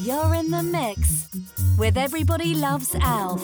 You're in the mix with Everybody Loves Alf.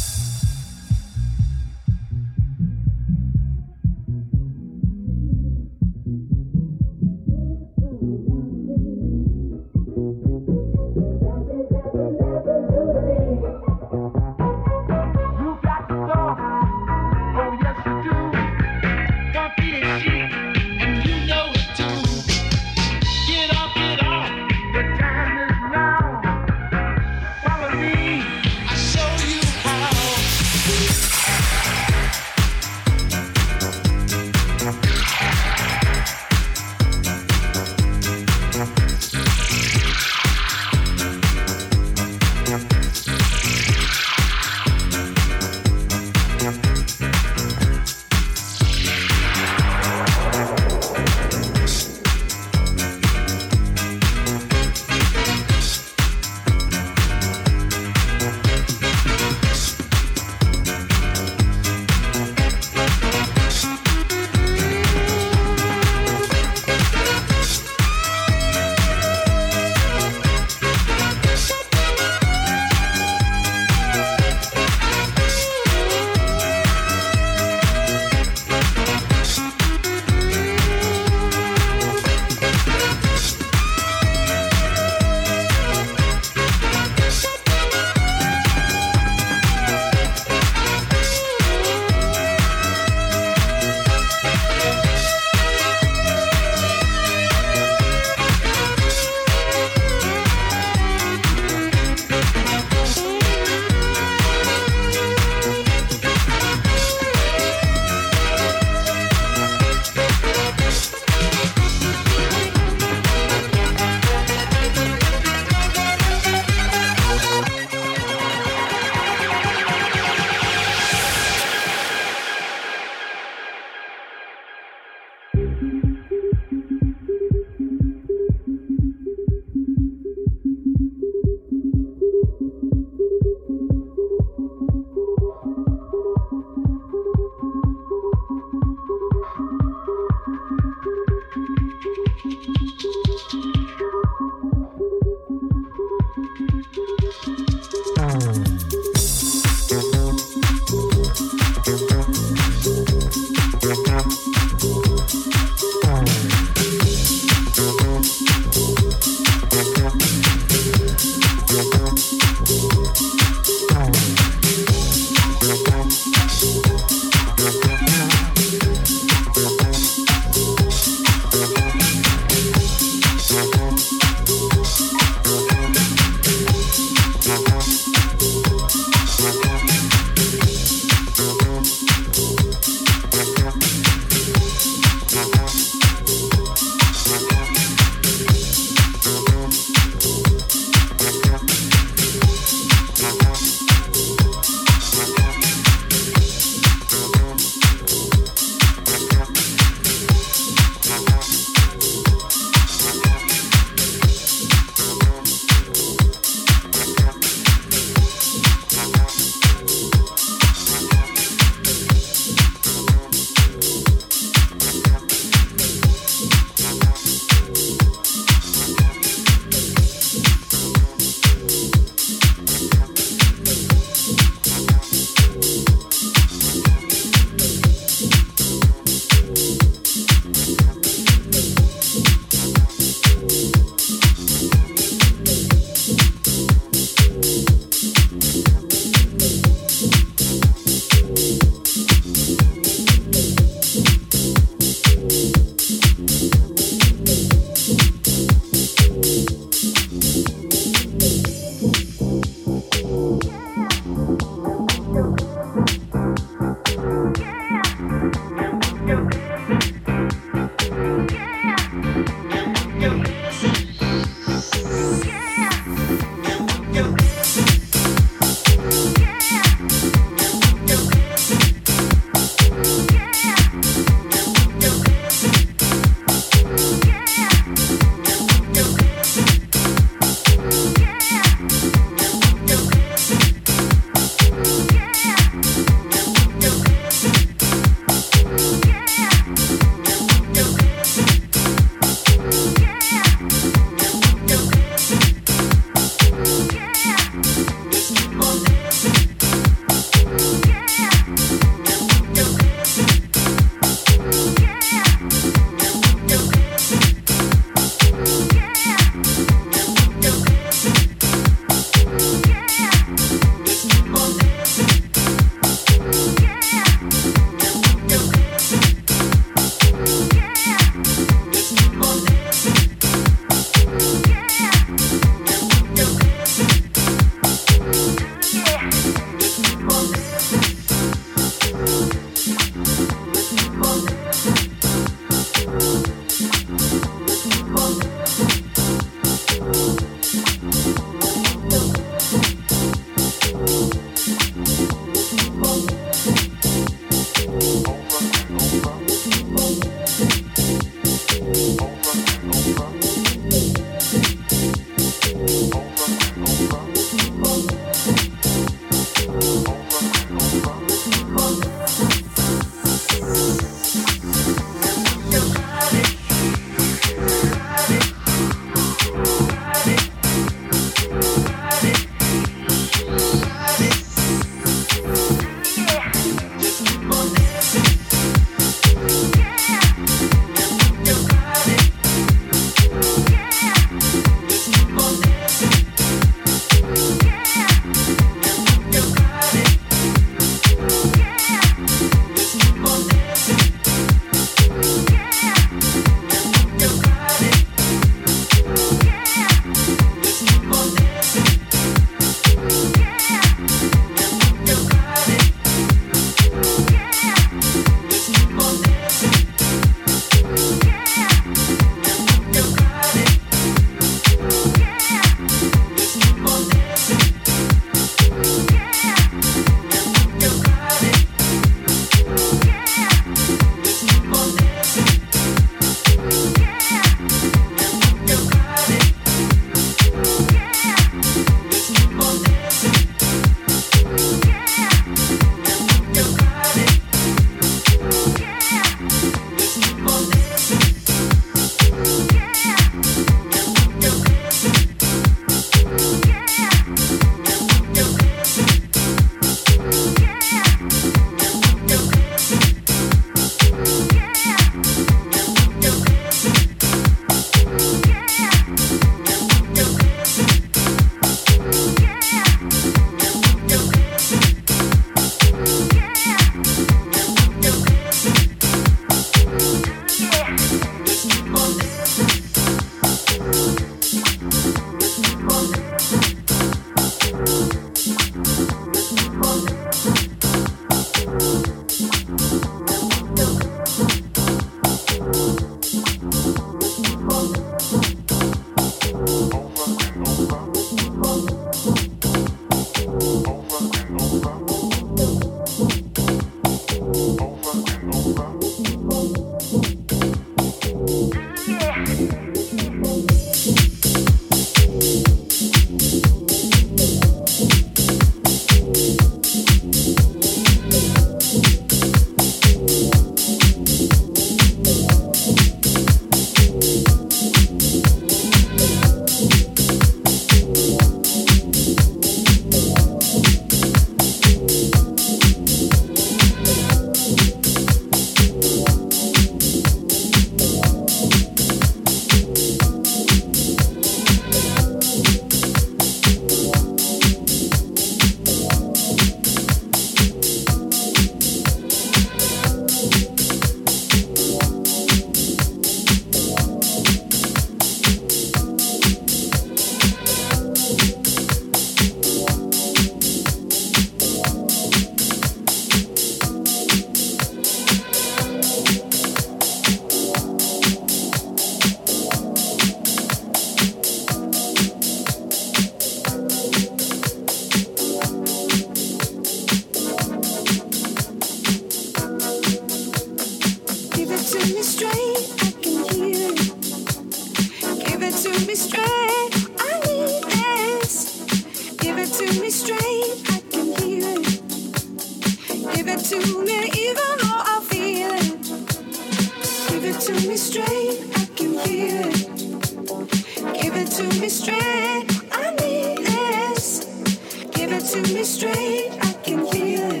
To me straight, I can feel it.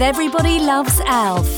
With Everybody Loves Alf.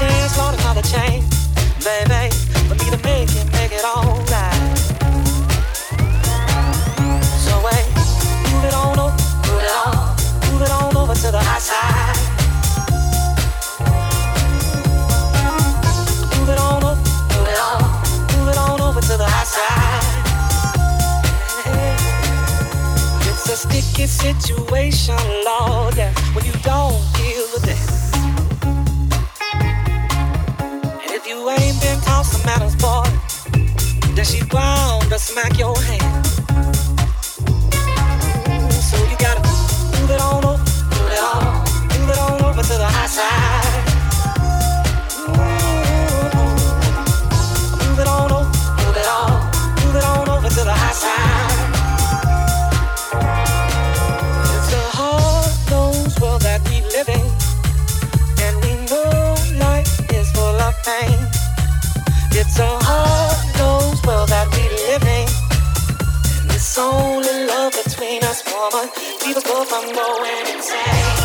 chance, Lord, another chance. situation law. That's when you don't give a damn. And if you ain't been tossed some manners, boy, then she bound to smack your hand. I'm going insane.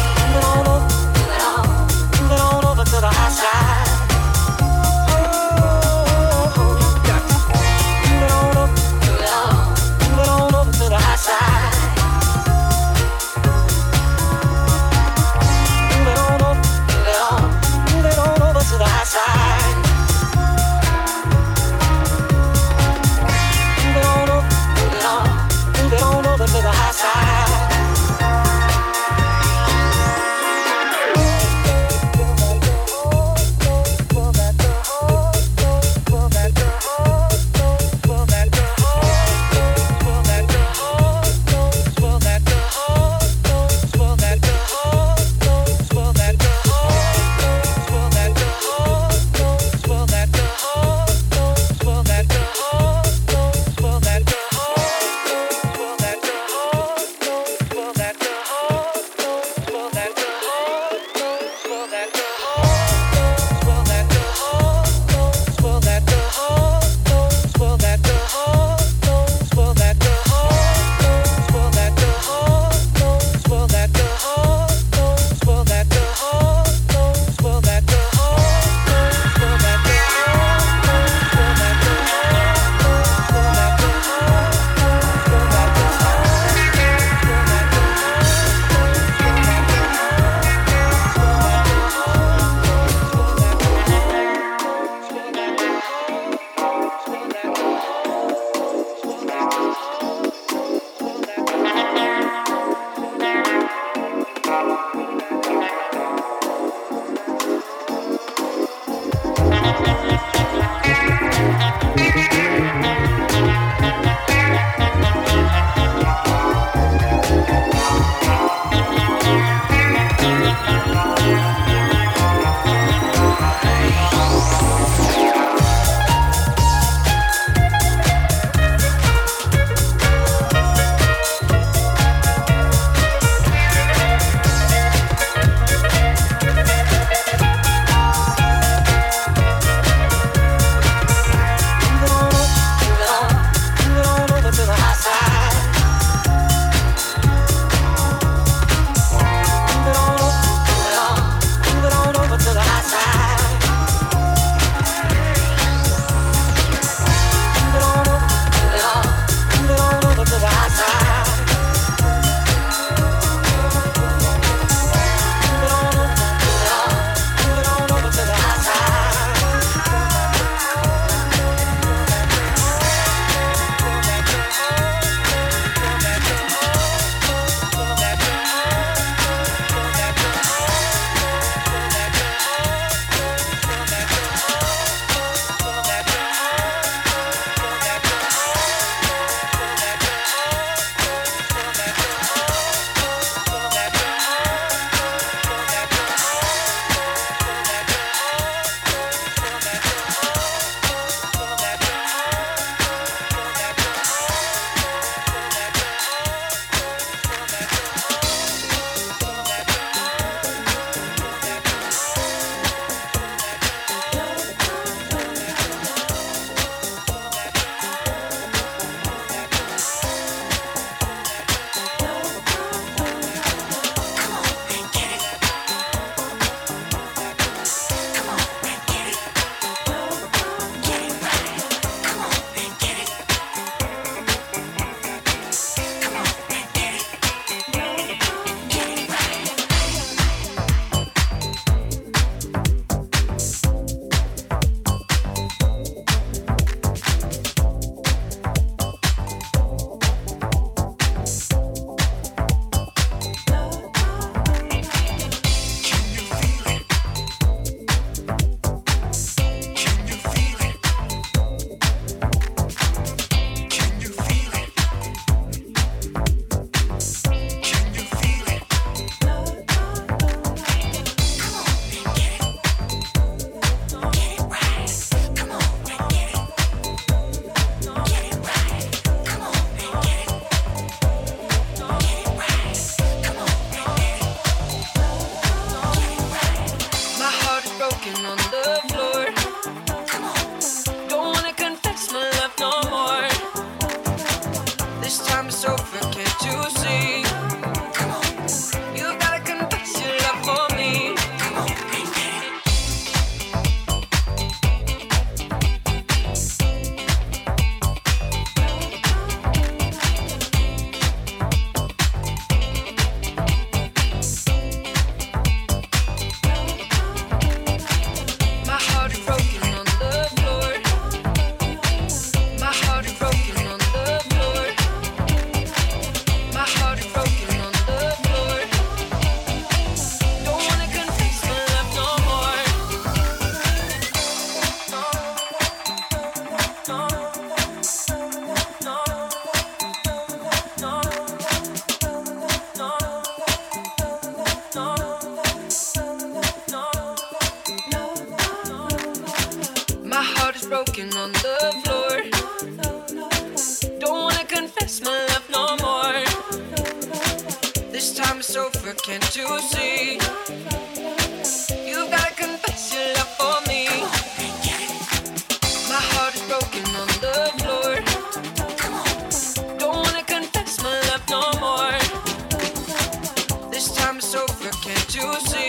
See?